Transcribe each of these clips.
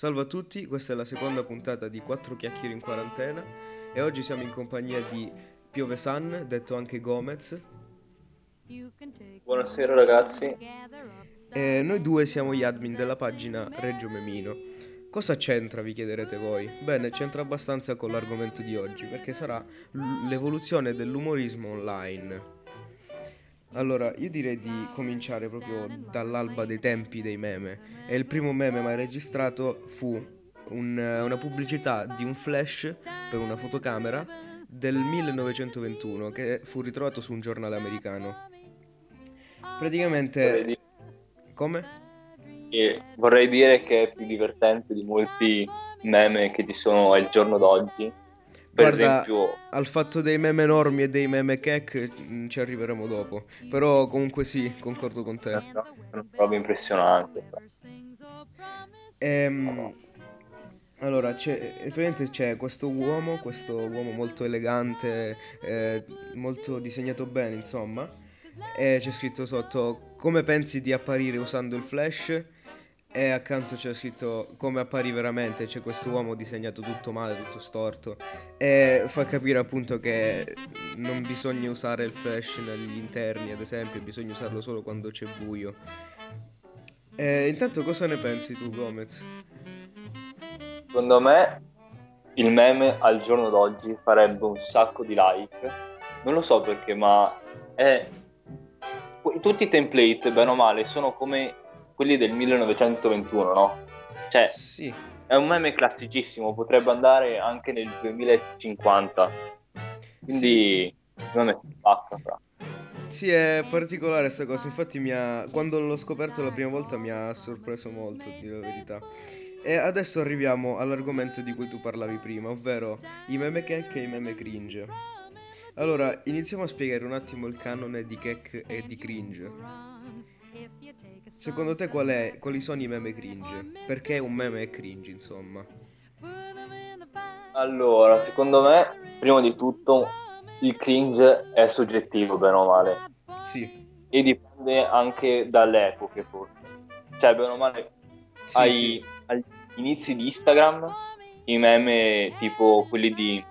Salve a tutti, questa è la seconda puntata di 4 chiacchiere in quarantena e oggi siamo in compagnia di Piove San, detto anche Gomez. Buonasera ragazzi. E noi due siamo gli admin della pagina Reggio Memino. Cosa c'entra, vi chiederete voi? Bene, c'entra abbastanza con l'argomento di oggi, perché sarà l'evoluzione dell'umorismo online. Allora, io direi di cominciare proprio dall'alba dei tempi dei meme. E il primo meme mai registrato fu un, una pubblicità di un flash per una fotocamera del 1921 che fu ritrovato su un giornale americano. Praticamente... Come? E vorrei dire che è più divertente di molti meme che ci sono al giorno d'oggi per Guarda, esempio... al fatto dei meme enormi e dei meme kek mm, ci arriveremo dopo. Però comunque sì, concordo con te. Sono proprio impressionante. Ehm, allora, c'è, effettivamente c'è questo uomo, questo uomo molto elegante, eh, molto disegnato bene, insomma. E c'è scritto sotto come pensi di apparire usando il flash? E accanto c'è scritto come appari veramente, c'è questo uomo disegnato tutto male, tutto storto. E fa capire appunto che non bisogna usare il flash negli interni, ad esempio, bisogna usarlo solo quando c'è buio. E intanto cosa ne pensi tu, Gomez? Secondo me il meme al giorno d'oggi farebbe un sacco di like. Non lo so perché, ma è... Tutti i template, bene o male, sono come quelli del 1921, no? Cioè, sì. è un meme classicissimo, potrebbe andare anche nel 2050. Quindi, sì. non è fatta, fra. Sì, è particolare questa cosa, infatti mi ha... quando l'ho scoperto la prima volta mi ha sorpreso molto, a dire la verità. E adesso arriviamo all'argomento di cui tu parlavi prima, ovvero i meme cake e i meme cringe. Allora, iniziamo a spiegare un attimo il canone di cake e di cringe. Secondo te qual è, quali sono i meme cringe? Perché un meme è cringe, insomma? Allora, secondo me, prima di tutto, il cringe è soggettivo, bene o male. Sì. E dipende anche dalle epoche, forse. Cioè, bene o male, sì, ai, sì. agli inizi di Instagram, i meme tipo quelli di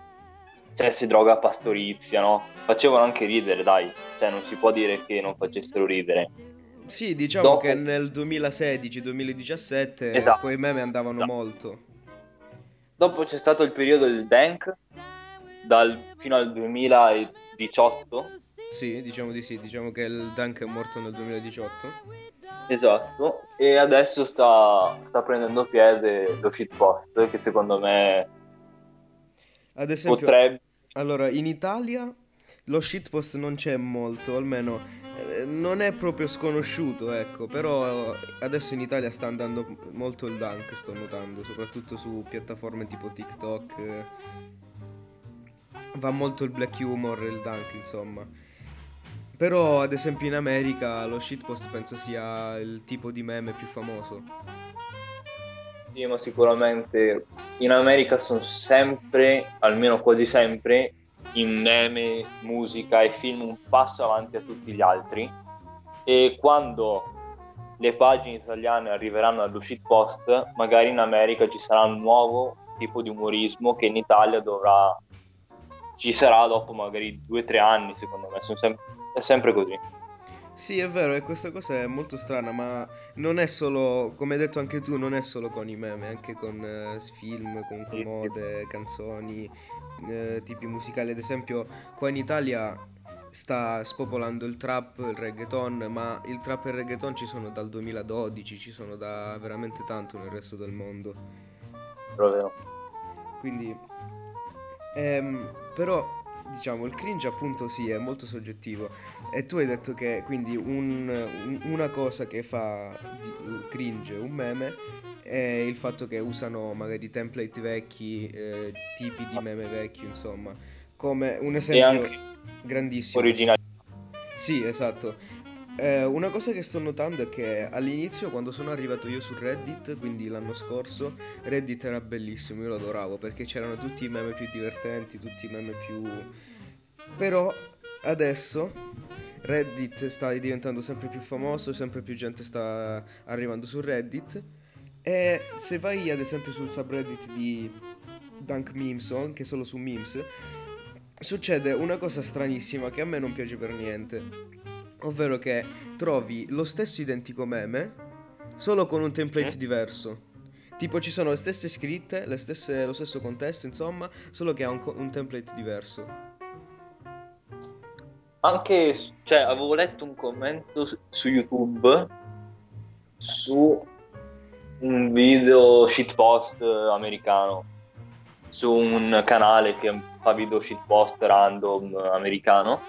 sesso, droga, pastorizia, no? Facevano anche ridere, dai. Cioè, non si può dire che non facessero ridere sì, diciamo Dopo... che nel 2016-2017 esatto. quei meme andavano esatto. molto. Dopo c'è stato il periodo del Dank, dal, fino al 2018. Sì, diciamo di sì, diciamo che il Dank è morto nel 2018. Esatto, e adesso sta, sta prendendo piede lo shitpost, che secondo me Ad esempio, potrebbe... Allora, in Italia lo shitpost non c'è molto, almeno eh, non è proprio sconosciuto, ecco, però adesso in Italia sta andando molto il dunk, sto notando, soprattutto su piattaforme tipo TikTok. Va molto il black humor, il dunk, insomma. Però ad esempio in America lo shitpost penso sia il tipo di meme più famoso. Sì, ma sicuramente in America sono sempre, almeno quasi sempre, in meme, musica e film un passo avanti a tutti gli altri. E quando le pagine italiane arriveranno allo post magari in America ci sarà un nuovo tipo di umorismo che in Italia dovrà ci sarà dopo magari due o tre anni secondo me. Sem- è sempre così sì, è vero, e questa cosa è molto strana, ma non è solo, come hai detto anche tu, non è solo con i meme, anche con uh, film, comunque mode, canzoni, uh, tipi musicali. Ad esempio, qua in Italia sta spopolando il trap, il reggaeton, ma il trap e il reggaeton ci sono dal 2012, ci sono da veramente tanto nel resto del mondo. Proprio. Quindi, ehm, però diciamo, il cringe appunto sì, è molto soggettivo. E tu hai detto che quindi un, un, una cosa che fa cringe un meme è il fatto che usano magari template vecchi, eh, tipi di meme vecchi, insomma. Come un esempio grandissimo. Originale. Sì, esatto. Eh, una cosa che sto notando è che all'inizio, quando sono arrivato io su Reddit, quindi l'anno scorso, Reddit era bellissimo, io lo adoravo perché c'erano tutti i meme più divertenti, tutti i meme più... Però adesso Reddit sta diventando sempre più famoso, sempre più gente sta arrivando su Reddit E se vai ad esempio sul subreddit di Dunk Memes o anche solo su Memes, succede una cosa stranissima che a me non piace per niente. Ovvero che trovi lo stesso identico meme, solo con un template diverso. Tipo ci sono le stesse scritte, le stesse- lo stesso contesto, insomma, solo che ha un, un template diverso. Anche, cioè, avevo letto un commento su, su YouTube su un video shitpost eh, americano, su un canale che fa video shitpost random eh, americano,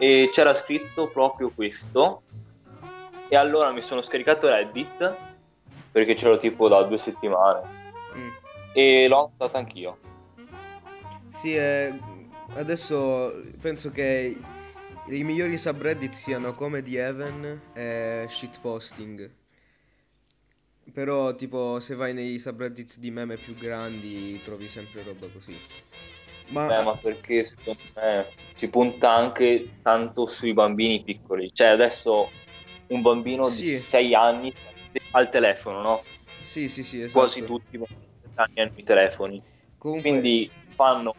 e c'era scritto proprio questo. E allora mi sono scaricato Reddit, perché c'ero tipo da due settimane, Mm. e l'ho notato anch'io. Sì, eh, adesso penso che i migliori subreddit siano Comedy Heaven e Shitposting. Però, tipo, se vai nei subreddit di meme più grandi, trovi sempre roba così. Ma, Beh, ma perché secondo me si punta anche tanto sui bambini piccoli. Cioè, adesso un bambino Sì. di 6 anni al telefono, no? sì, sì, sì, esatto. Quasi tutti i bambini di 7 anni hanno i telefoni. Comunque, Quindi fanno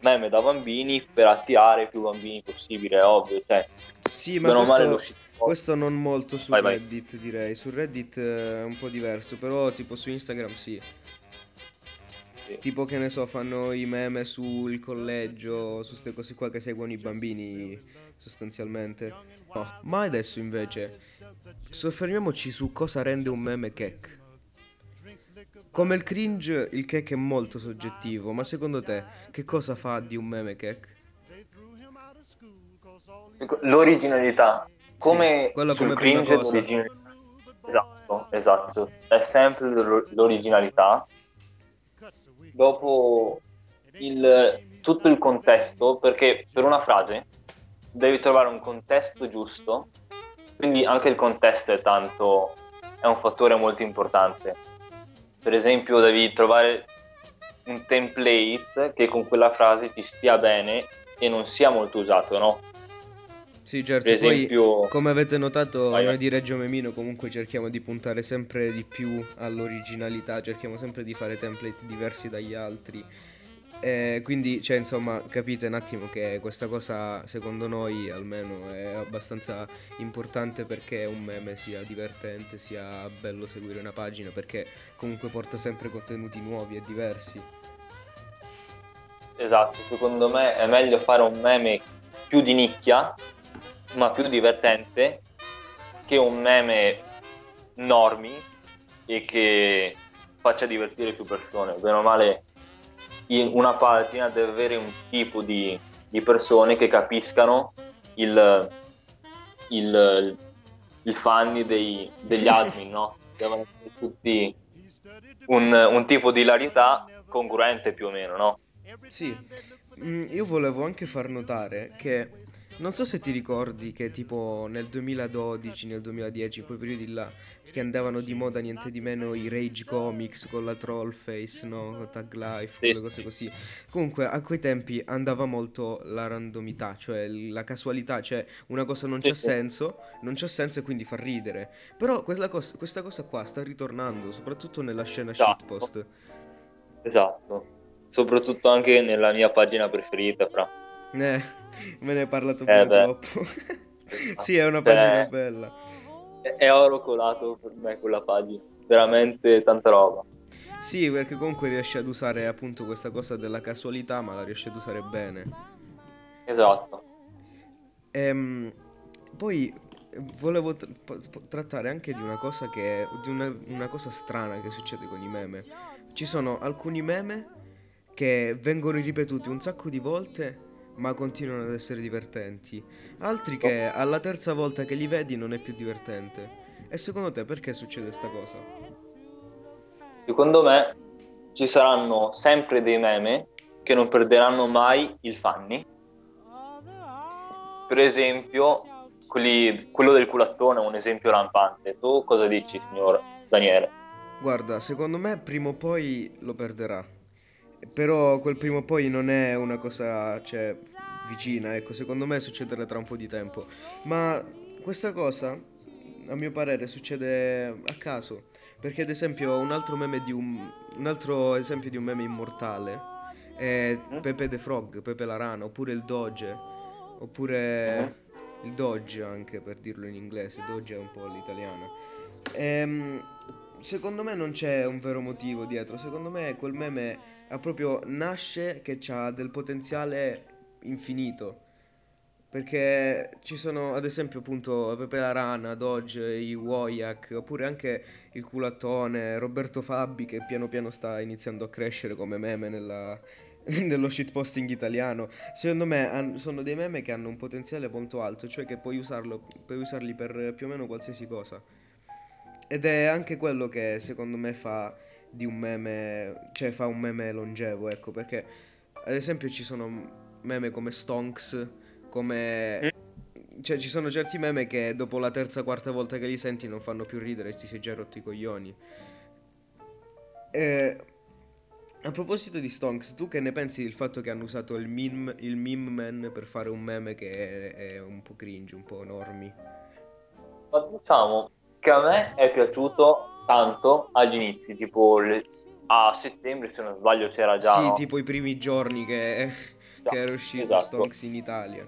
meme da bambini per attirare più bambini possibile, è ovvio. Cioè, sì, ma questo, questo non molto su Vai, vai. Reddit, direi. Su Reddit è un po' diverso, però, tipo, su Instagram sì. Sì. Tipo che ne so, fanno i meme sul collegio, su queste cose qua che seguono i bambini sostanzialmente. No, ma adesso invece soffermiamoci su cosa rende un meme cake. Come il cringe, il cake è molto soggettivo, ma secondo te che cosa fa di un meme cake? L'originalità. Come quella sul come prima cringe, cosa. Esatto, esatto. È sempre l'or- l'originalità. Dopo il, tutto il contesto, perché per una frase devi trovare un contesto giusto, quindi anche il contesto è tanto, è un fattore molto importante. Per esempio devi trovare un template che con quella frase ti stia bene e non sia molto usato, no? Sì, certo, Per poi esempio, come avete notato Vai, noi di Reggio Memino comunque cerchiamo di puntare sempre di più all'originalità, cerchiamo sempre di fare template diversi dagli altri. Eh, quindi, cioè, insomma, capite un attimo che questa cosa, secondo noi, almeno, è abbastanza importante perché un meme sia divertente, sia bello seguire una pagina, perché comunque porta sempre contenuti nuovi e diversi. esatto, secondo me è meglio fare un meme più di nicchia, ma più divertente, che un meme normi e che faccia divertire più persone. Bene o male, una pagina deve avere un tipo di, di persone che capiscano il, il, il fan dei- degli admin, no? Devono essere tutti un, un tipo di hilarità congruente più o meno, no? Sì, Mm, io volevo anche far notare che non so se ti ricordi che tipo nel 2012, nel 2010, in quei periodi là, che andavano di moda niente di meno i Rage Comics con la Troll Face, no? Tag Life, quelle cose sì. così. Comunque a quei tempi andava molto la randomità, cioè la casualità, cioè una cosa non c'ha senso, non c'ha senso e quindi fa ridere. Però quella cos- questa cosa qua sta ritornando, soprattutto nella scena Esatto. shitpost. Esatto. Soprattutto anche nella mia pagina preferita, fra. Eh, me ne hai parlato Eh, pure beh. troppo. sì, è una pagina bella. È, è oro colato per me quella pagina. Veramente tanta roba. Sì, perché comunque riesce ad usare appunto questa cosa della casualità, ma la riesce ad usare bene. Esatto. Ehm, poi eh, volevo t- po- po- trattare anche di una cosa che di una, una cosa strana che succede con i meme. Ci sono alcuni meme che vengono ripetuti un sacco di volte, ma continuano ad essere divertenti. Altri che alla terza volta che li vedi non è più divertente. E secondo te perché succede sta cosa? Secondo me ci saranno sempre dei meme che non perderanno mai il funny. Per esempio, quelli- quello del culattone è un esempio rampante. Tu cosa dici, signor Daniele? Guarda, secondo me prima o poi lo perderà. Però quel prima o poi non è una cosa, cioè, vicina, ecco, secondo me succederà tra un po' di tempo. Ma questa cosa, a mio parere, succede a caso. Perché ad esempio un altro meme di un, un altro esempio di un meme immortale è Mm? Pepe the Frog, Pepe la rana, oppure il Doge, oppure il Doge anche per dirlo in inglese, Doge è un po' l'italiano. Ehm, secondo me non c'è un vero motivo dietro, secondo me quel meme proprio nasce che ha del potenziale infinito. Perché ci sono ad esempio appunto Pepe la Rana, Dodge, i Wojak, oppure anche il culattone, Roberto Fabbi che piano piano sta iniziando a crescere come meme nella- nello shitposting italiano. Secondo me han- sono dei meme che hanno un potenziale molto alto, cioè che puoi usarlo, puoi usarli per più o meno qualsiasi cosa. Ed è anche quello che secondo me fa di un meme, cioè fa un meme longevo, ecco, perché ad esempio ci sono meme come Stonks, come... Cioè ci sono certi meme che dopo la terza, quarta volta che li senti non fanno più ridere e ti sei già rotti i coglioni. E... A proposito di Stonks, tu che ne pensi del fatto che hanno usato il meme, il meme man per fare un meme che è, è un po' cringe, un po' normi? Ma diciamo che a me è piaciuto tanto agli inizi, tipo le- a settembre se non sbaglio c'era già, Sì, no? tipo i primi giorni che, Esatto, che era uscito esatto. Stonks in Italia.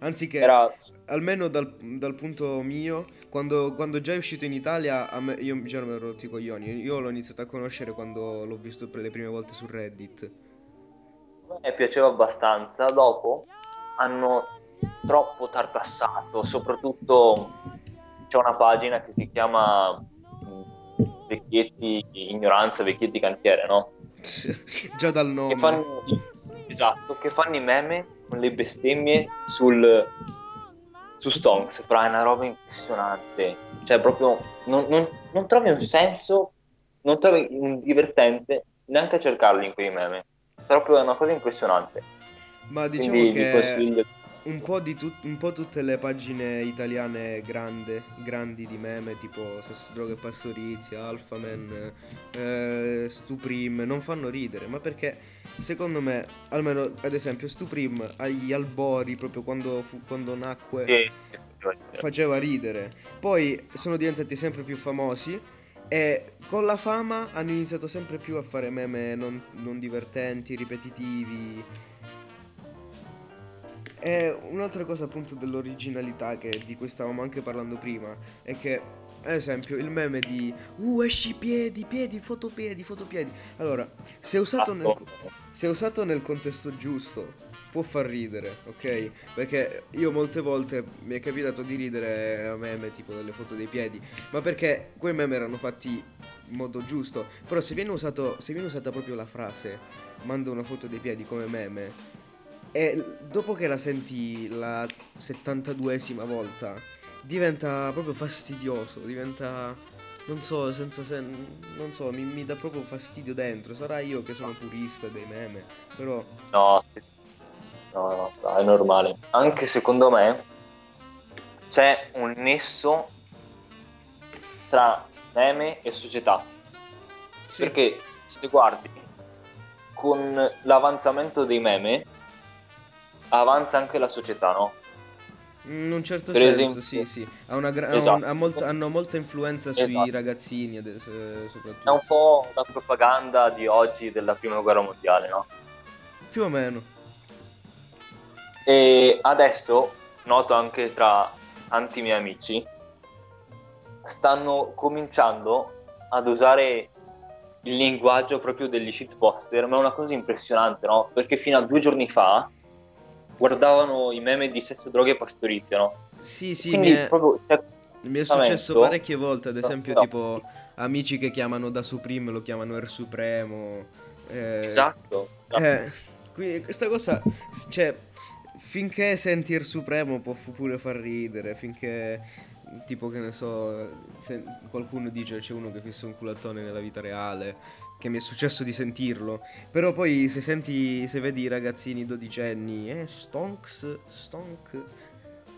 Anzi che, Era almeno dal, dal punto mio, quando, quando già è uscito in Italia, me- io già mi ero rotti i coglioni. Io l'ho iniziato a conoscere quando l'ho visto per le prime volte su Reddit. A me piaceva abbastanza, dopo hanno troppo tartassato, soprattutto c'è una pagina che si chiama Vecchietti Ignoranza, Vecchietti Cantiere, no? già dal Che nome. fanno, esatto, che fanno i meme con le bestemmie sul, su Stonks, fra è una roba impressionante, cioè proprio non, non- non trovi un senso, non trovi un divertente neanche a cercarli in quei meme, proprio è una cosa impressionante. Ma diciamo Quindi vi che consiglio. Un po', di tut- un po' tutte le pagine italiane grande, grandi di meme, tipo Sesso, Droga e Pastorizia, Alphaman, eh, Stuprim, non fanno ridere, ma perché secondo me, almeno ad esempio Stuprim agli albori, proprio quando, fu- quando nacque, Sì. faceva ridere. Poi sono diventati sempre più famosi e con la fama hanno iniziato sempre più a fare meme non, non divertenti, ripetitivi. E un'altra cosa appunto dell'originalità che, di cui stavamo anche parlando prima è che, ad esempio, il meme di Uh, esci piedi, piedi, fotopiedi, fotopiedi. Allora, se usato nel, se usato nel contesto giusto può far ridere, ok? Perché io molte volte mi è capitato di ridere a meme tipo delle foto dei piedi, ma perché quei meme erano fatti in modo giusto. Però se viene, usato, se viene usata proprio la frase manda una foto dei piedi come meme e dopo che la senti la 72esima volta diventa proprio fastidioso, diventa non so, senza sen- non so, mi, mi dà proprio fastidio dentro. Sarà io che sono purista dei meme, però No, no, no, è normale. Anche secondo me c'è un nesso tra meme e società. sì, Perché se guardi con l'avanzamento dei meme avanza anche la società, no? in un certo per senso, esempio- sì, sì, ha una gra- ha un- Esatto. ha molta- hanno molta influenza sui Esatto. ragazzini, ades- eh, È un soprattutto. po' la propaganda di oggi della prima guerra mondiale, no? Più o meno. E adesso noto anche tra tanti miei amici stanno cominciando ad usare il linguaggio proprio degli shitposter, ma è una cosa impressionante, no? Perché fino a due giorni fa guardavano i meme di sesso, droghe e pastorizia, no? Sì, sì, Quindi mi è, proprio cioè, mi è successo parecchie volte, ad No, esempio, no. tipo amici che chiamano da Supreme lo chiamano Er Supremo. eh, esatto. Eh, quindi questa cosa, cioè, finché senti il Supremo può pure far ridere, finché, tipo, che ne so, qualcuno dice c'è uno che fissa un culattone nella vita reale, che mi è successo di sentirlo, però poi se senti, se vedi i ragazzini dodicenni, eh, stonks, stonk,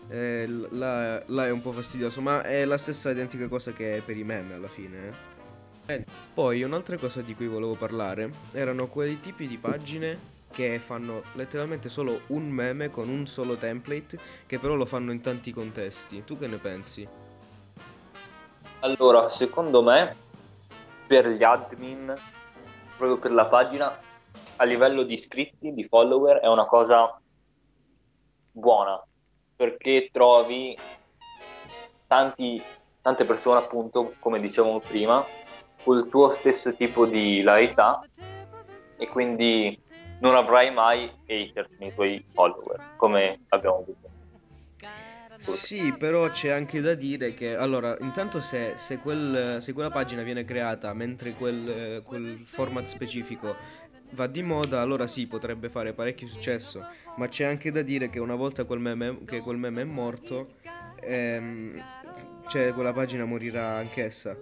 eh, là, là è un po' fastidioso, ma è la stessa identica cosa che per i meme alla fine, eh. Eh, Poi un'altra cosa di cui volevo parlare erano quei tipi di pagine che fanno letteralmente solo un meme con un solo template che però lo fanno in tanti contesti. Tu che ne pensi? Allora, secondo me per gli admin, proprio per la pagina, a livello di iscritti, di follower, è una cosa buona, perché trovi tanti, tante persone, appunto, come dicevamo prima, col tuo stesso tipo di hilarità e quindi non avrai mai haters nei tuoi follower, come abbiamo detto. Sì, però c'è anche da dire che, allora, intanto se, se, quel- se quella pagina viene creata mentre quel, quel format specifico va di moda, allora sì, potrebbe fare parecchio successo, ma c'è anche da dire che una volta quel meme, che quel meme è morto, ehm, cioè quella pagina morirà anch'essa.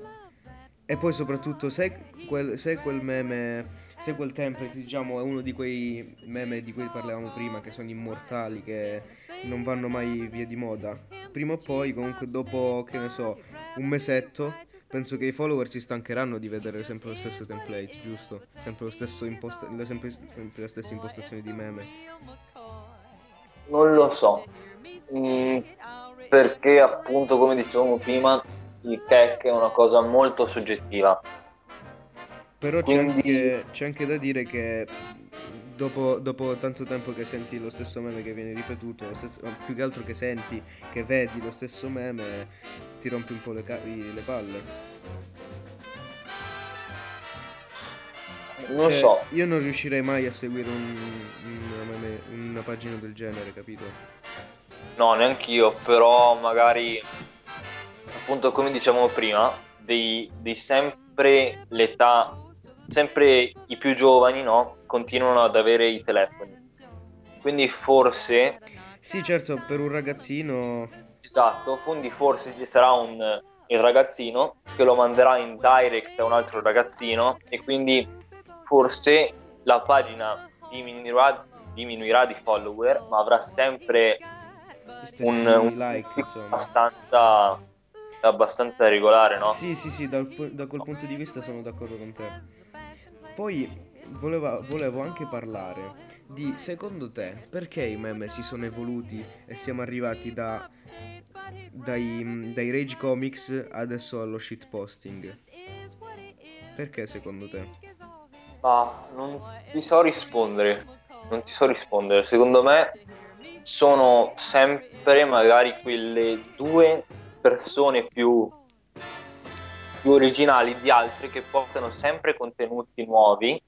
E poi soprattutto se quel, se quel meme, se quel template diciamo è uno di quei meme di cui parlavamo prima, che sono immortali, che non vanno mai via di moda, prima o poi comunque dopo, che ne so, un mesetto, penso che i follower si stancheranno di vedere sempre lo stesso template, giusto? Sempre, lo stesso imposta- sempre, sempre la stessa impostazione di meme. Non lo so, Mm, perché appunto come dicevamo prima il tech è una cosa molto soggettiva. Però c'è Quindi anche, c'è anche da dire che dopo, dopo tanto tempo che senti lo stesso meme che viene ripetuto, stesso- più che altro che senti, che vedi lo stesso meme, ti rompi un po' le, ca- le palle. non Cioè, so, io non riuscirei mai a seguire un- una, meme- una pagina del genere, capito? no, neanch'io, però magari appunto come dicevamo prima, dei sempre l'età, sempre i più giovani, no? Continuano ad avere i telefoni. Quindi forse, Sì, certo, per un ragazzino... esatto, quindi forse ci sarà un il ragazzino che lo manderà in direct a un altro ragazzino e quindi forse la pagina diminuirà, diminuirà di follower, ma avrà sempre un, un like, abbastanza, abbastanza regolare, no? Sì, sì, sì, dal da quel punto di vista sono d'accordo con te. Poi voleva- volevo anche parlare di, secondo te, perché i meme si sono evoluti e siamo arrivati da, dai, dai rage comics adesso allo shitposting? Perché secondo te? Ma non ti so rispondere, non ti so rispondere. Secondo me sono sempre magari quelle due persone più, più originali di altre che portano sempre contenuti nuovi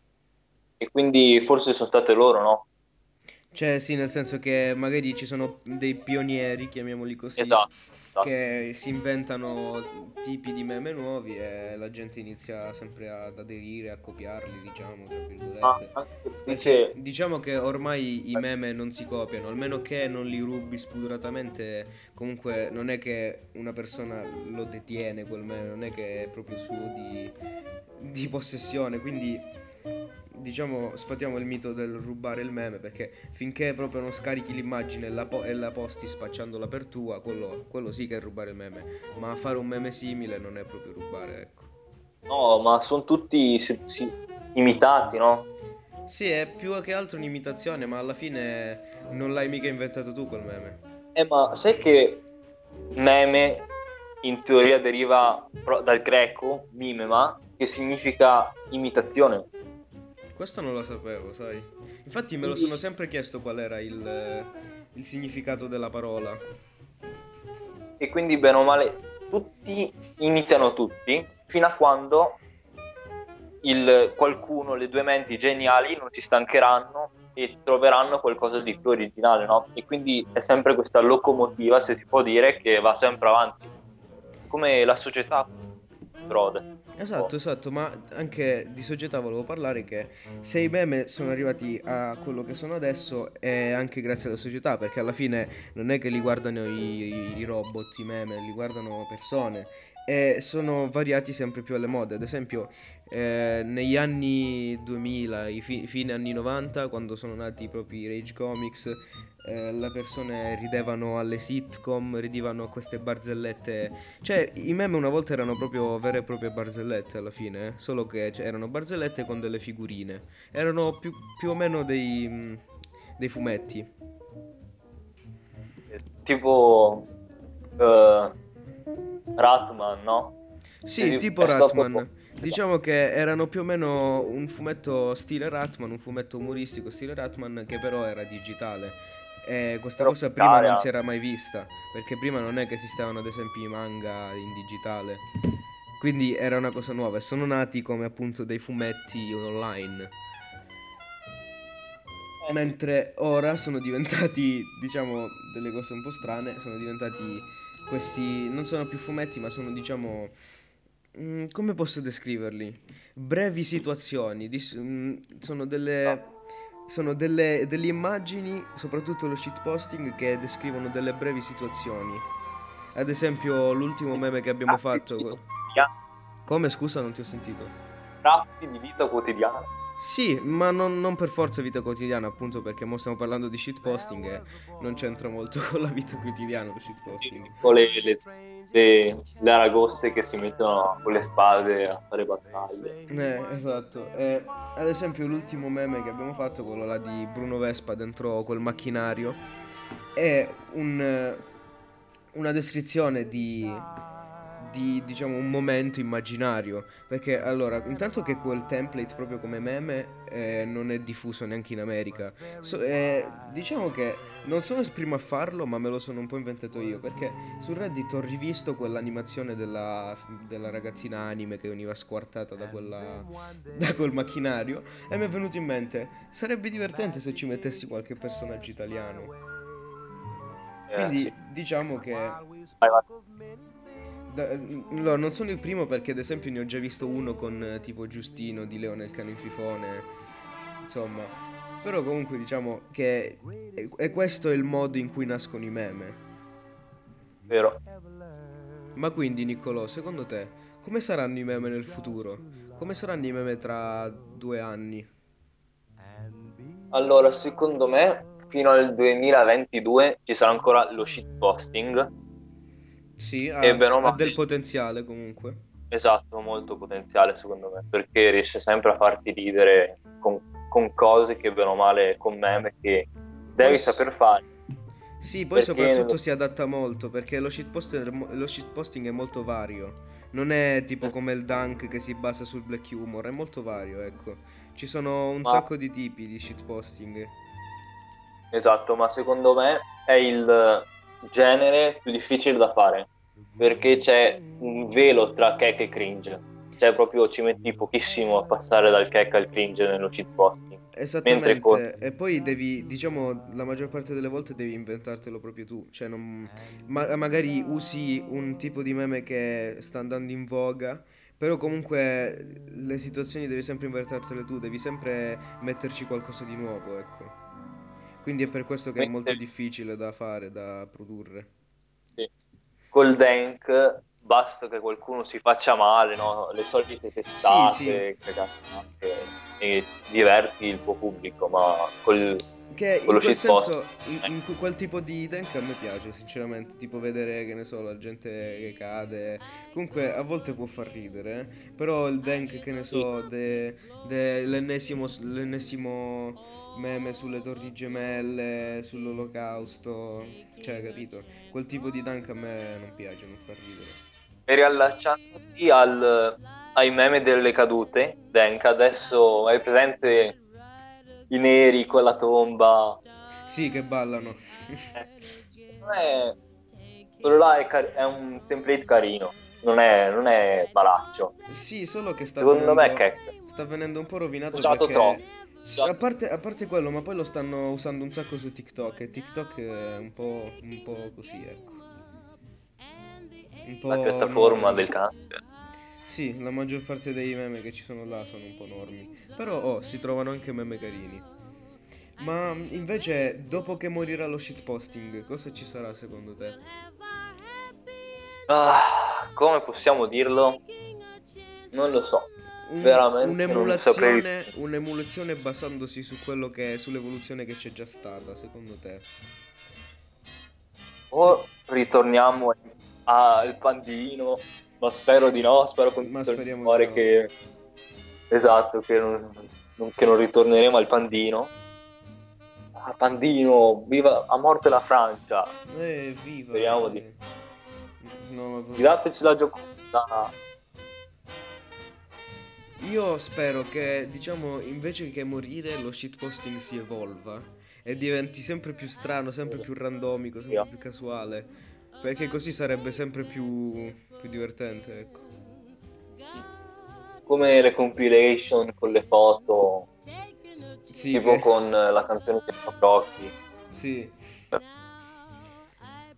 e quindi forse sono state loro, no? Cioè, sì, nel senso che magari ci sono dei pionieri, chiamiamoli così, Esatto. Che si inventano tipi di meme nuovi e la gente inizia sempre ad aderire, a copiarli, diciamo, tra virgolette. anche perché Perché diciamo che ormai i meme non si copiano, almeno che non li rubi spudoratamente, comunque non è che una persona lo detiene quel meme, non è che è proprio suo di, di possessione, quindi diciamo sfatiamo il mito del rubare il meme perché finché proprio non scarichi l'immagine e la, po- e la posti spacciandola per tua, quello, quello sì che è rubare il meme, ma fare un meme simile non è proprio rubare, ecco. no, ma sono tutti si- si- imitati, no? Sì, è più che altro un'imitazione, ma alla fine non l'hai mica inventato tu quel meme. Eh, ma sai che meme in teoria deriva dal greco mimema, che significa imitazione. Questo non lo sapevo, sai. Infatti me lo sono sempre chiesto qual era il, il significato della parola. E quindi, bene o male, tutti imitano tutti, fino a quando il, qualcuno, le due menti geniali, non si stancheranno e troveranno qualcosa di più originale, no? E quindi è sempre questa locomotiva, se si può dire, che va sempre avanti. Come la società, Brode. Esatto, esatto, ma anche di società volevo parlare che se i meme sono arrivati a quello che sono adesso è anche grazie alla società, perché alla fine non è che li guardano i, i robot, i meme, li guardano persone e sono variati sempre più alle mode. Ad esempio, eh, negli anni 2000, i fi- fine anni 90, quando sono nati i Rage Comics, eh, le persone ridevano alle sitcom, ridevano a queste barzellette cioè, i meme una volta erano proprio vere e proprie barzellette alla fine, eh, solo che cioè, erano barzellette con delle figurine. Erano più, più o meno dei, mm, dei fumetti. Tipo eh, Ratman, no? Sì, Sì, tipo stato- Ratman. Diciamo che erano più o meno un fumetto stile Ratman, un fumetto umoristico stile Ratman che però era digitale. E questa cosa prima non si era mai vista, perché prima non è che esistevano ad esempio i manga in digitale. Quindi era una cosa nuova e sono nati come appunto dei fumetti online. Eh, Mentre ora sono diventati, diciamo, delle cose un po' strane, sono diventati questi, non sono più fumetti, ma sono, diciamo, mm, come posso descriverli? Brevi situazioni, dis- mm, sono delle, sono delle, delle immagini, soprattutto lo shitposting, che descrivono delle brevi situazioni. Ad esempio, l'ultimo meme che abbiamo fatto... Come, scusa, non ti ho sentito. Strappi di vita quotidiana. Sì, ma non, non per forza vita quotidiana, appunto perché mo stiamo parlando di shitposting e non c'entra molto con la vita quotidiana lo shitposting. Con le, le, le- le aragoste che si mettono con le spade a fare battaglie. Eh, esatto. E, ad esempio l'ultimo meme che abbiamo fatto, quello là di Bruno Vespa dentro quel macchinario, è un, eh, una descrizione di, di, diciamo, un momento immaginario. Perché allora, intanto che quel template proprio come meme eh, non è diffuso neanche in America. So- eh, diciamo che non sono il primo a farlo, ma me lo sono un po' inventato io. Perché su Reddit ho rivisto quell'animazione della, della ragazzina anime che veniva squartata da, quella, da quel macchinario. E mi è venuto in mente, sarebbe divertente se ci mettessi qualche personaggio italiano. Eh, Quindi diciamo che... Da- no, non sono il primo perché ad esempio ne ho già visto uno con eh, tipo Giustino di Leone il cane in fifone. Insomma, però comunque diciamo che è, è questo il modo in cui nascono i meme. Vero. Ma quindi Niccolò, secondo te, come saranno i meme nel futuro? Come saranno i meme tra due anni? Allora, secondo me, fino al 2022 ci sarà ancora lo shitposting. Sì, ha, ha del potenziale comunque. Esatto, molto potenziale secondo me, perché riesce sempre a farti ridere con, con cose che bene o male, con meme che devi Poi- saper fare. Sì, poi soprattutto nello- si adatta molto perché lo shitposter- lo shitposting è molto vario. Non è tipo come il dunk che si basa sul black humor, è molto vario, ecco. Ci sono un Ma- sacco di tipi di shitposting. Esatto, ma secondo me è il genere più difficile da fare, perché c'è un velo tra cake e cringe. Cioè proprio ci metti pochissimo a passare dal cake al cringe nello shitposting. Esattamente, Mentre con- e poi devi, diciamo, la maggior parte delle volte devi inventartelo proprio tu, cioè non, ma- magari usi un tipo di meme che sta andando in voga, però comunque le situazioni devi sempre inventartele tu, devi sempre metterci qualcosa di nuovo, ecco. Quindi è per questo che è molto difficile da fare, da produrre. Sì. Col Dank basta che qualcuno si faccia male, no? le solite testate, Sì, cagate, e diverti il tuo pubblico, ma col... Che in quel senso, in, in que- quel tipo di dank a me piace, sinceramente, tipo vedere, che ne so, la gente che cade. Comunque a volte può far ridere, eh. però il dank, che ne so, de- de- l'ennesimo, l'ennesimo meme sulle torri gemelle, sull'olocausto, cioè, capito? Quel tipo di dank a me non piace, non fa ridere. E riallacciandosi al- ai meme delle cadute, Dank adesso hai presente i neri con la tomba? Sì, che ballano. Secondo me quello là è, car- è un template carino, non è, non è malaccio. sì, solo che sta Secondo me è venendo- cake. Sta venendo un po' rovinato Usato perché... troppo. A parte, a parte quello, ma poi lo stanno usando un sacco su TikTok e TikTok è un po', un po' così, ecco. Un po' La piattaforma del cazzo. Sì, la maggior parte dei meme che ci sono là sono un po' normi. Però, oh, si trovano anche meme carini. Ma invece, dopo che morirà lo shitposting, cosa ci sarà secondo te? Ah, come possiamo dirlo? Non lo so. Un- Veramente un'emulazione, un'emulazione basandosi su quello che, sull'evoluzione che c'è già stata, secondo te? O ritorniamo al pandino, ma spero di no, spero con tutto il cuore no. che... Esatto, che non, che non ritorneremo al pandino. Ah, pandino, viva a morte la Francia. Eh, viva! Speriamo eh. di- No. Dateci la gioconda. Io spero che, diciamo, invece che morire, lo shitposting si evolva e diventi sempre più strano, sempre più randomico, sempre Yeah. più casuale. Perché così sarebbe sempre più, più divertente, ecco. Come le compilation con le foto, Sì, tipo che- con la canzone che fa Crocchi, Sì.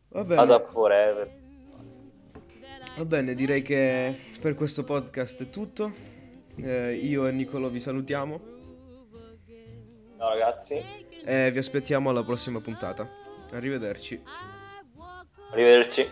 Va bene. ASAP Forever. Va bene, direi che per questo podcast è tutto. Eh, io e Nicolo vi salutiamo Ciao ragazzi, e vi aspettiamo alla prossima puntata. Arrivederci. arrivederci.